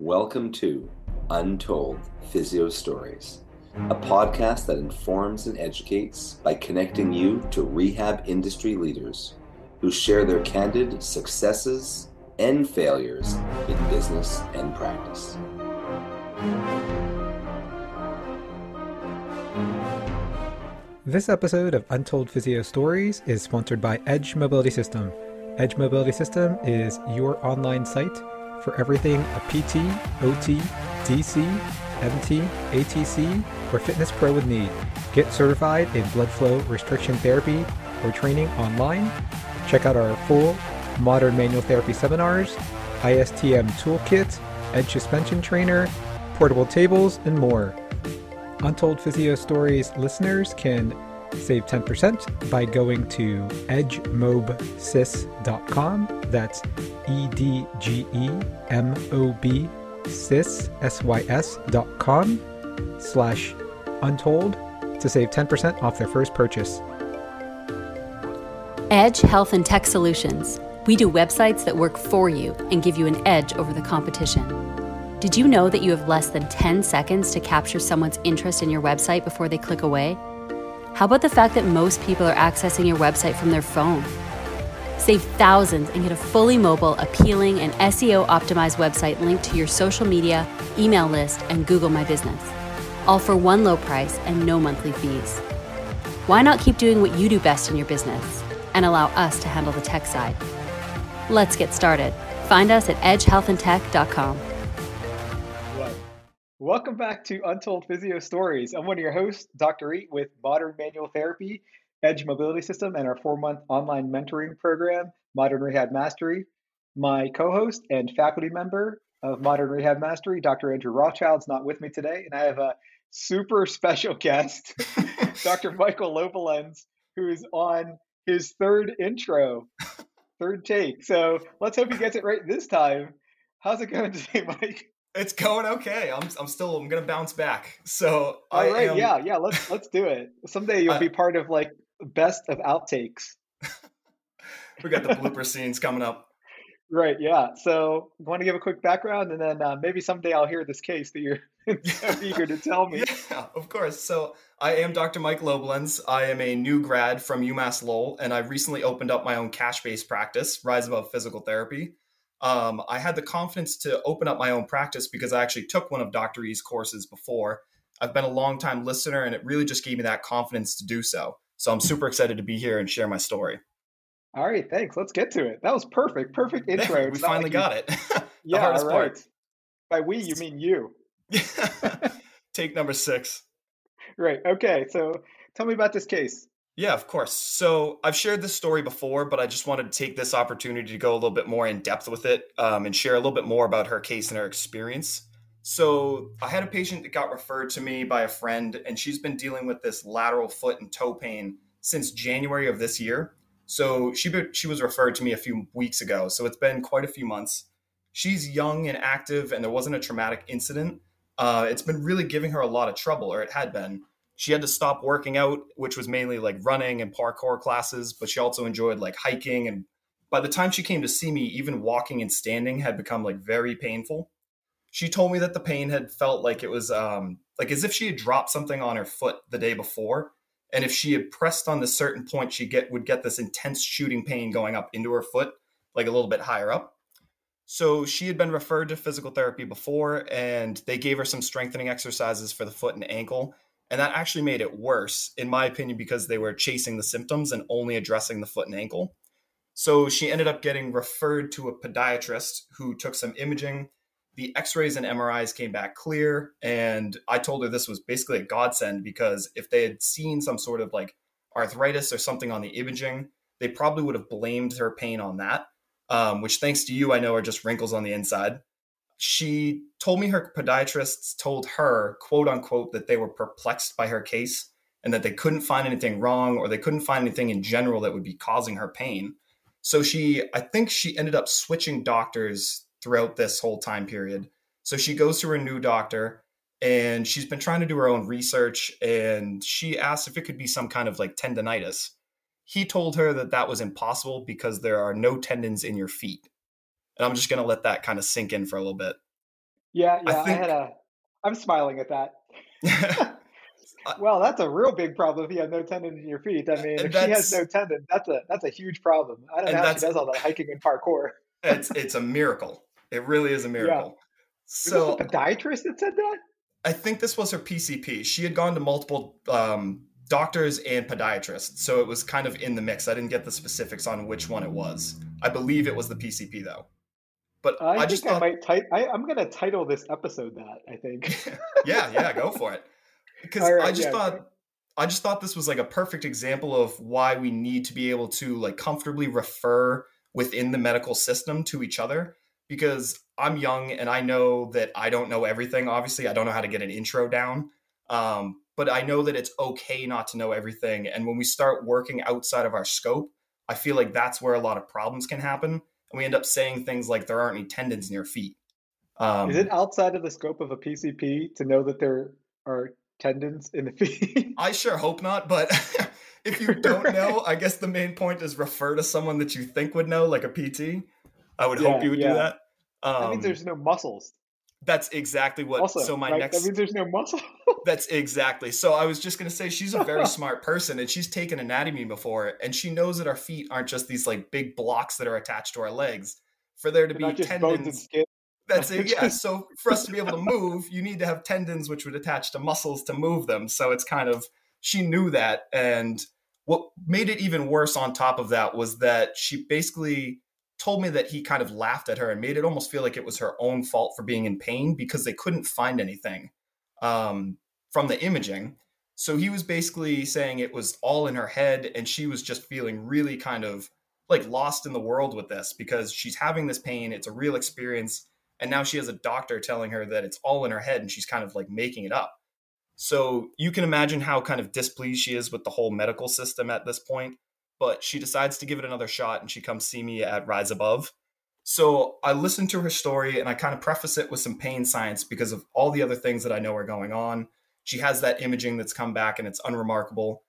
Welcome to Untold Physio Stories, a podcast that informs and educates by connecting you to rehab industry leaders who share their candid successes and failures in business and practice. This episode of Untold Physio Stories is sponsored by Edge Mobility System. Edge Mobility System is your online site for everything a PT, OT, DC, MT, ATC, or fitness pro would need. Get certified in blood flow restriction therapy or training online. Check out our full modern manual therapy seminars, ISTM toolkit, edge suspension trainer, portable tables, and more. Untold Physio Stories listeners can save 10% by going to edgemobsys.com. That's E D G E M O B sys, S-Y-S dot com slash untold to save 10% off their first purchase. Edge Health and Tech Solutions. We do websites that work for you and give you an edge over the competition. Did you know that you have less than 10 seconds to capture someone's interest in your website before they click away? How about the fact that most people are accessing your website from their phone? Save thousands and get a fully mobile, appealing, and SEO optimized website linked to your social media, email list, and Google My Business. All for one low price and no monthly fees. Why not keep doing what you do best in your business and allow us to handle the tech side? Let's get started. Find us at edgehealthandtech.com. Welcome back to Untold Physio Stories. I'm one of your hosts, Dr. Eat, with Modern Manual Therapy, Edge Mobility System, and our four month online mentoring program, Modern Rehab Mastery. My co host and faculty member of Modern Rehab Mastery, Dr. Andrew Rothschild's not with me today, and I have a super special guest, Dr. Michael Loebelenz, who is on his third intro, third take. So let's hope he gets it right this time. How's it going today, Mike? It's going okay. I'm I'm still I'm gonna bounce back. So all I right, am, yeah, yeah. Let's let's do it. Someday you'll I- be part of like best of outtakes. we got the blooper scenes coming up. Right, yeah. So I want to give a quick background, and then uh, maybe someday I'll hear this case that you're so eager to tell me. Yeah, of course. So I am Dr. Mike Loebelenz. I am a new grad from UMass Lowell, and I recently opened up my own cash-based practice, Rise Above Physical Therapy. Um, I had the confidence to open up my own practice because I actually took one of Dr. E's courses before. I've been a long time listener, and it really just gave me that confidence to do so. So I'm super excited to be here and share my story. All right, thanks. Let's get to it. That was perfect. Perfect intro. we finally like got you- it. Yeah, hardest all part. By we, you mean you. Take number six. Right. Okay. So tell me about this case. Yeah, of course. So I've shared this story before, but I just wanted to take this opportunity to go a little bit more in depth with it um, and share a little bit more about her case and her experience. So I had a patient that got referred to me by a friend, and she's been dealing with this lateral foot and toe pain since January of this year. So she she was referred to me a few weeks ago. So it's been quite a few months. She's young and active, and there wasn't a traumatic incident. Uh, it's been really giving her a lot of trouble, or it had been she had to stop working out, which was mainly like running and parkour classes, but she also enjoyed like hiking. And by the time she came to see me, even walking and standing had become like very painful. She told me that the pain had felt like it was um, like as if she had dropped something on her foot the day before. And if she had pressed on this certain point, she get would get this intense shooting pain going up into her foot, like a little bit higher up. So she had been referred to physical therapy before, and they gave her some strengthening exercises for the foot and ankle. And that actually made it worse, in my opinion, because they were chasing the symptoms and only addressing the foot and ankle. So she ended up getting referred to a podiatrist who took some imaging. The x rays and MRIs came back clear. And I told her this was basically a godsend because if they had seen some sort of like arthritis or something on the imaging, they probably would have blamed her pain on that, um, which, thanks to you, I know are just wrinkles on the inside she told me her podiatrists told her, quote unquote, that they were perplexed by her case and that they couldn't find anything wrong or they couldn't find anything in general that would be causing her pain. So she, I think she ended up switching doctors throughout this whole time period. So she goes to her new doctor and she's been trying to do her own research and she asked if it could be some kind of like tendonitis. He told her that that was impossible because there are no tendons in your feet. And I'm just going to let that kind of sink in for a little bit. Yeah, yeah. I, I, think, had a. I'm smiling at that. well, that's a real big problem if you have no tendon in your feet. I mean, if she has no tendon, that's a that's a huge problem. I don't know how she does all that hiking and parkour. it's it's a miracle. It really is a miracle. Yeah. So a podiatrist that said that. I think this was her PCP. She had gone to multiple um, doctors and podiatrists, so it was kind of in the mix. I didn't get the specifics on which one it was. I believe it was the PCP though. But I, I just thought, I might. Tit- I, am going to title this episode that. I think. yeah, yeah, go for it. Because right, I just yeah, thought. I just thought this was like a perfect example of why we need to be able to like comfortably refer within the medical system to each other because I'm young and I know that I don't know everything. Obviously, I don't know how to get an intro down. Um, but I know that it's okay not to know everything. And when we start working outside of our scope, I feel like that's where a lot of problems can happen. And we end up saying things like there aren't any tendons in your feet. Um, Is it outside of the scope of a PCP to know that there are tendons in the feet? I sure hope not. But if you don't know, I guess the main point is refer to someone that you think would know, like a PT. I would yeah, hope you would yeah. do that. Um, that means there's no muscles. That's exactly what. So my right? next. That means there's no muscle. that's exactly. So I was just gonna say she's a very smart person, and she's taken anatomy before, and she knows that our feet aren't just these like big blocks that are attached to our legs. For there to They're be tendons. That's it. Yeah. So for us to be able to move, you need to have tendons which would attach to muscles to move them. So it's kind of she knew that, and what made it even worse on top of that was that she basically told me that he kind of laughed at her and made it almost feel like it was her own fault for being in pain because they couldn't find anything um, from the imaging. So he was basically saying it was all in her head and she was just feeling really kind of like lost in the world with this because she's having this pain. It's a real experience. And now she has a doctor telling her that it's all in her head and she's kind of like making it up. So you can imagine how kind of displeased she is with the whole medical system at this point but she decides to give it another shot and she comes see me at Rise Above. So I listen to her story and I kind of preface it with some pain science because of all the other things that I know are going on. She has that imaging that's come back and it's unremarkable.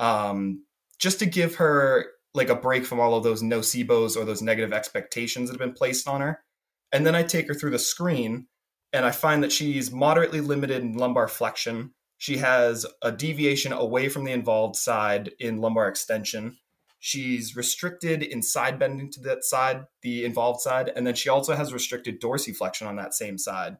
Um, just to give her like a break from all of those nocebos or those negative expectations that have been placed on her. And then I take her through the screen and I find that she's moderately limited in lumbar flexion. She has a deviation away from the involved side in lumbar extension. She's restricted in side bending to that side, the involved side, and then she also has restricted dorsiflexion on that same side.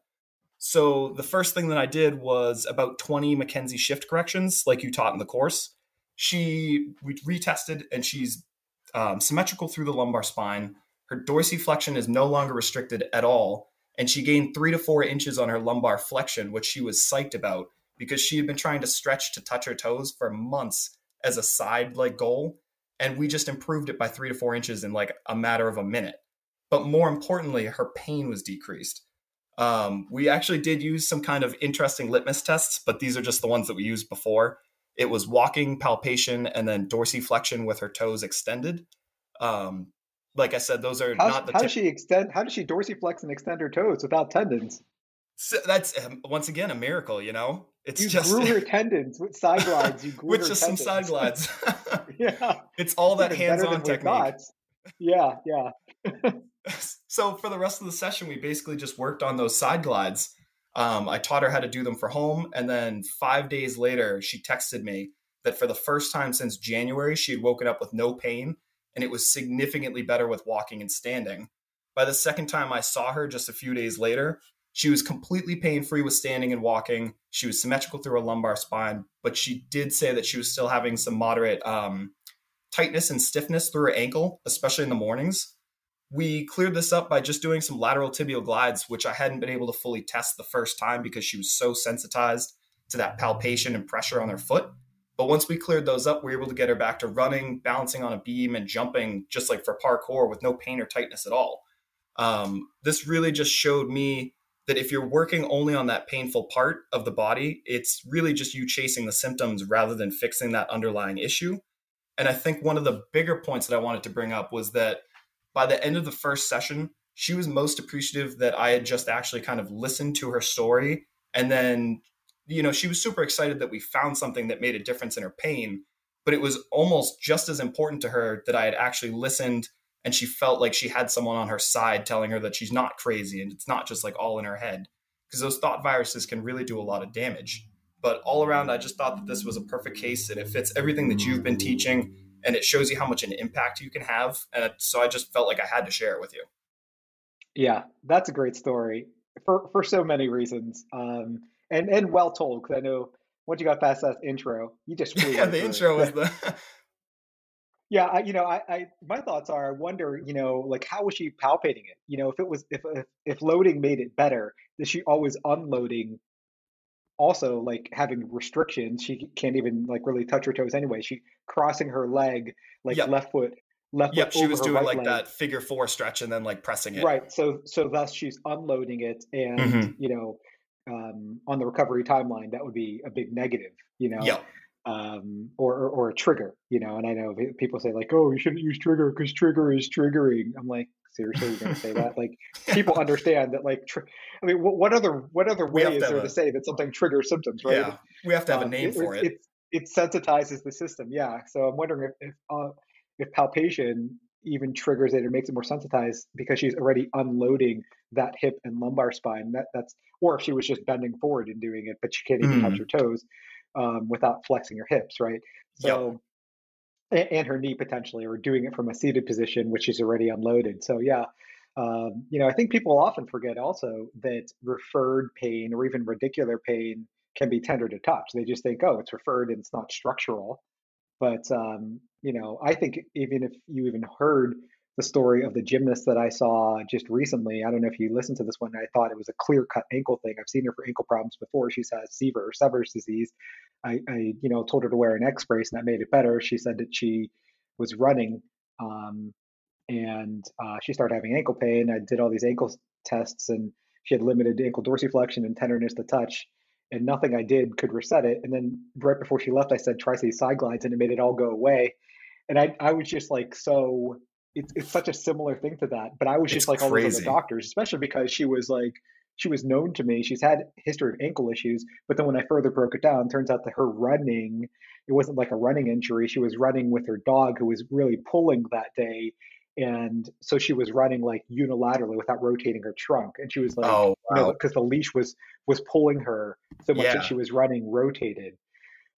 So the first thing that I did was about 20 McKenzie shift corrections, like you taught in the course. She we retested, and she's um, symmetrical through the lumbar spine. Her dorsiflexion is no longer restricted at all, and she gained three to four inches on her lumbar flexion, which she was psyched about because she had been trying to stretch to touch her toes for months as a side like goal and we just improved it by three to four inches in like a matter of a minute. But more importantly, her pain was decreased. Um, we actually did use some kind of interesting litmus tests, but these are just the ones that we used before. It was walking, palpation, and then dorsiflexion with her toes extended. Um, like I said, those are how, not the. How does she extend? How does she dorsiflex and extend her toes without tendons? So that's um, once again a miracle, you know. It's you just grew her tendons with side glides. You grew with just tendons. some side glides. yeah, it's all that hands-on technique. Yeah, yeah. so for the rest of the session, we basically just worked on those side glides. Um, I taught her how to do them for home, and then five days later, she texted me that for the first time since January, she had woken up with no pain, and it was significantly better with walking and standing. By the second time I saw her, just a few days later, she was completely pain free with standing and walking. She was symmetrical through her lumbar spine, but she did say that she was still having some moderate um, tightness and stiffness through her ankle, especially in the mornings. We cleared this up by just doing some lateral tibial glides, which I hadn't been able to fully test the first time because she was so sensitized to that palpation and pressure on her foot. But once we cleared those up, we were able to get her back to running, balancing on a beam, and jumping just like for parkour with no pain or tightness at all. Um, this really just showed me that if you're working only on that painful part of the body, it's really just you chasing the symptoms rather than fixing that underlying issue. And I think one of the bigger points that I wanted to bring up was that by the end of the first session, she was most appreciative that I had just actually kind of listened to her story. And then, you know, she was super excited that we found something that made a difference in her pain. But it was almost just as important to her that I had actually listened and she felt like she had someone on her side telling her that she's not crazy and it's not just like all in her head because those thought viruses can really do a lot of damage. But all around, I just thought that this was a perfect case and it fits everything that you've been teaching and it shows you how much an impact you can have. And so I just felt like I had to share it with you. Yeah, that's a great story for for so many reasons, um, and and well told. Because I know once you got past that intro, you just flew yeah. The intro was the yeah. I, you know, I, I my thoughts are. I wonder, you know, like how was she palpating it? You know, if it was if if, if loading made it better, is she always unloading? Also, like having restrictions, she can't even like really touch her toes anyway. She crossing her leg, like yep. left foot left yep, she was doing right like leg. that figure four stretch and then like pressing it. Right. So so thus she's unloading it and mm-hmm. you know um, on the recovery timeline that would be a big negative, you know. Yep. Um, or, or, or a trigger, you know, and I know people say like, "Oh, you shouldn't use trigger because trigger is triggering." I'm like, seriously, you're gonna say that? Like, people understand that. Like, I mean, what, what, other what other way is there a, to say that something triggers symptoms? Right? Yeah, we have to have um, a name it, for it. it. It sensitizes the system. Yeah. So I'm wondering if, if uh, if palpation even triggers it or makes it more sensitized because she's already unloading that hip and lumbar spine. That that's or if she was just bending forward and doing it, but she can't even mm. touch her toes um, without flexing her hips, right? So yep. and, her knee potentially, or doing it from a seated position, which is already unloaded. So yeah. Um, you know, I think people often forget also that referred pain or even radicular pain can be tender to touch. They just think, oh, it's referred and it's not structural. But um, you know, I think even if you even heard the story of the gymnast that I saw just recently, I don't know if you listened to this one. I thought it was a clear cut ankle thing. I've seen her for ankle problems before. She's had Seaver or Sever's disease. I, I, you know, told her to wear an X brace and that made it better. She said that she was running um, and uh, she started having ankle pain. I did all these ankle tests and she had limited ankle dorsiflexion and tenderness to touch and nothing I did could reset it. And then right before she left, I said, try these side glides and it made it all go away. And I, I was just like, so it's, it's such a similar thing to that. But I was just it's like crazy. all those other doctors, especially because she was like, she was known to me. She's had history of ankle issues. But then when I further broke it down, turns out that her running, it wasn't like a running injury. She was running with her dog who was really pulling that day and so she was running like unilaterally without rotating her trunk and she was like oh wow. because the leash was was pulling her so much yeah. that she was running rotated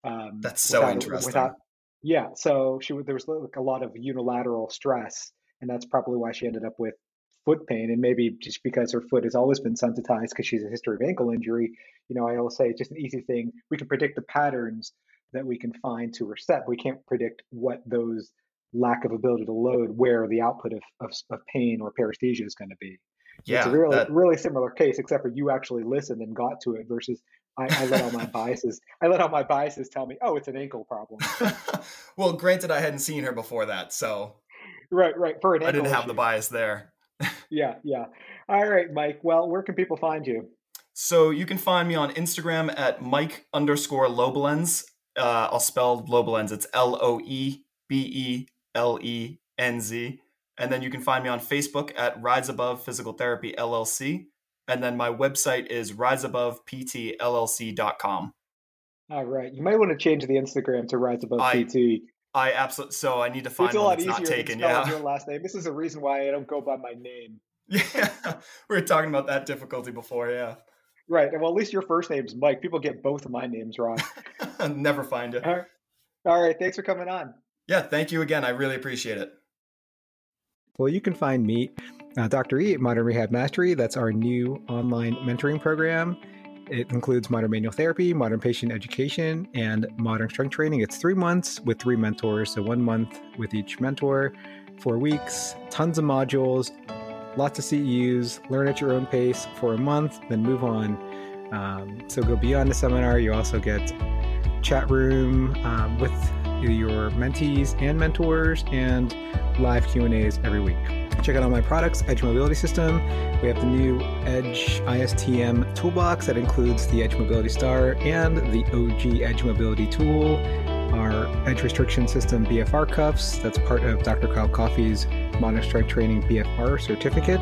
um that's so without, interesting without, yeah so she there was like a lot of unilateral stress and that's probably why she ended up with foot pain and maybe just because her foot has always been sensitized because she's a history of ankle injury you know i always say it's just an easy thing we can predict the patterns that we can find to reset we can't predict what those lack of ability to load where the output of, of, of pain or paresthesia is going to be. Yeah, it's a really that... really similar case, except for you actually listened and got to it versus I, I let all my biases. I let all my biases tell me, oh, it's an ankle problem. well, granted, I hadn't seen her before that, so right, right. For an I didn't have issue. the bias there. yeah, yeah. All right, Mike. Well, where can people find you? So you can find me on Instagram at Mike underscore Loebelenz. Uh, I'll spell Loebelenz. It's L O E B E L E N Z. And then you can find me on Facebook at Rise Above Physical Therapy LLC. And then my website is riseaboveptllc.com. All right. You might want to change the Instagram to Rise Above I, PT. I absolutely. So I need to find it's a lot easier not taken. Yeah. Your last name. This is the reason why I don't go by my name. Yeah. we were talking about that difficulty before. Yeah. Right. Well, at least your first name's Mike. People get both of my names wrong. Never find it. All right. All right. Thanks for coming on. Yeah, thank you again. I really appreciate it. Well, you can find me, uh, Dr. E, at Modern Rehab Mastery. That's our new online mentoring program. It includes modern manual therapy, modern patient education, and modern strength training. It's three months with three mentors, so one month with each mentor, four weeks, tons of modules, lots of CEUs, learn at your own pace for a month, then move on. Um, so go beyond the seminar. You also get chat room um, with your mentees and mentors and live Q&As every week. Check out all my products, Edge Mobility System. We have the new Edge ISTM toolbox that includes the Edge Mobility Star and the OG Edge Mobility tool, our Edge Restriction System BFR cuffs. That's part of Dr. Kyle Coffey's Modern Strength Training BFR certificate.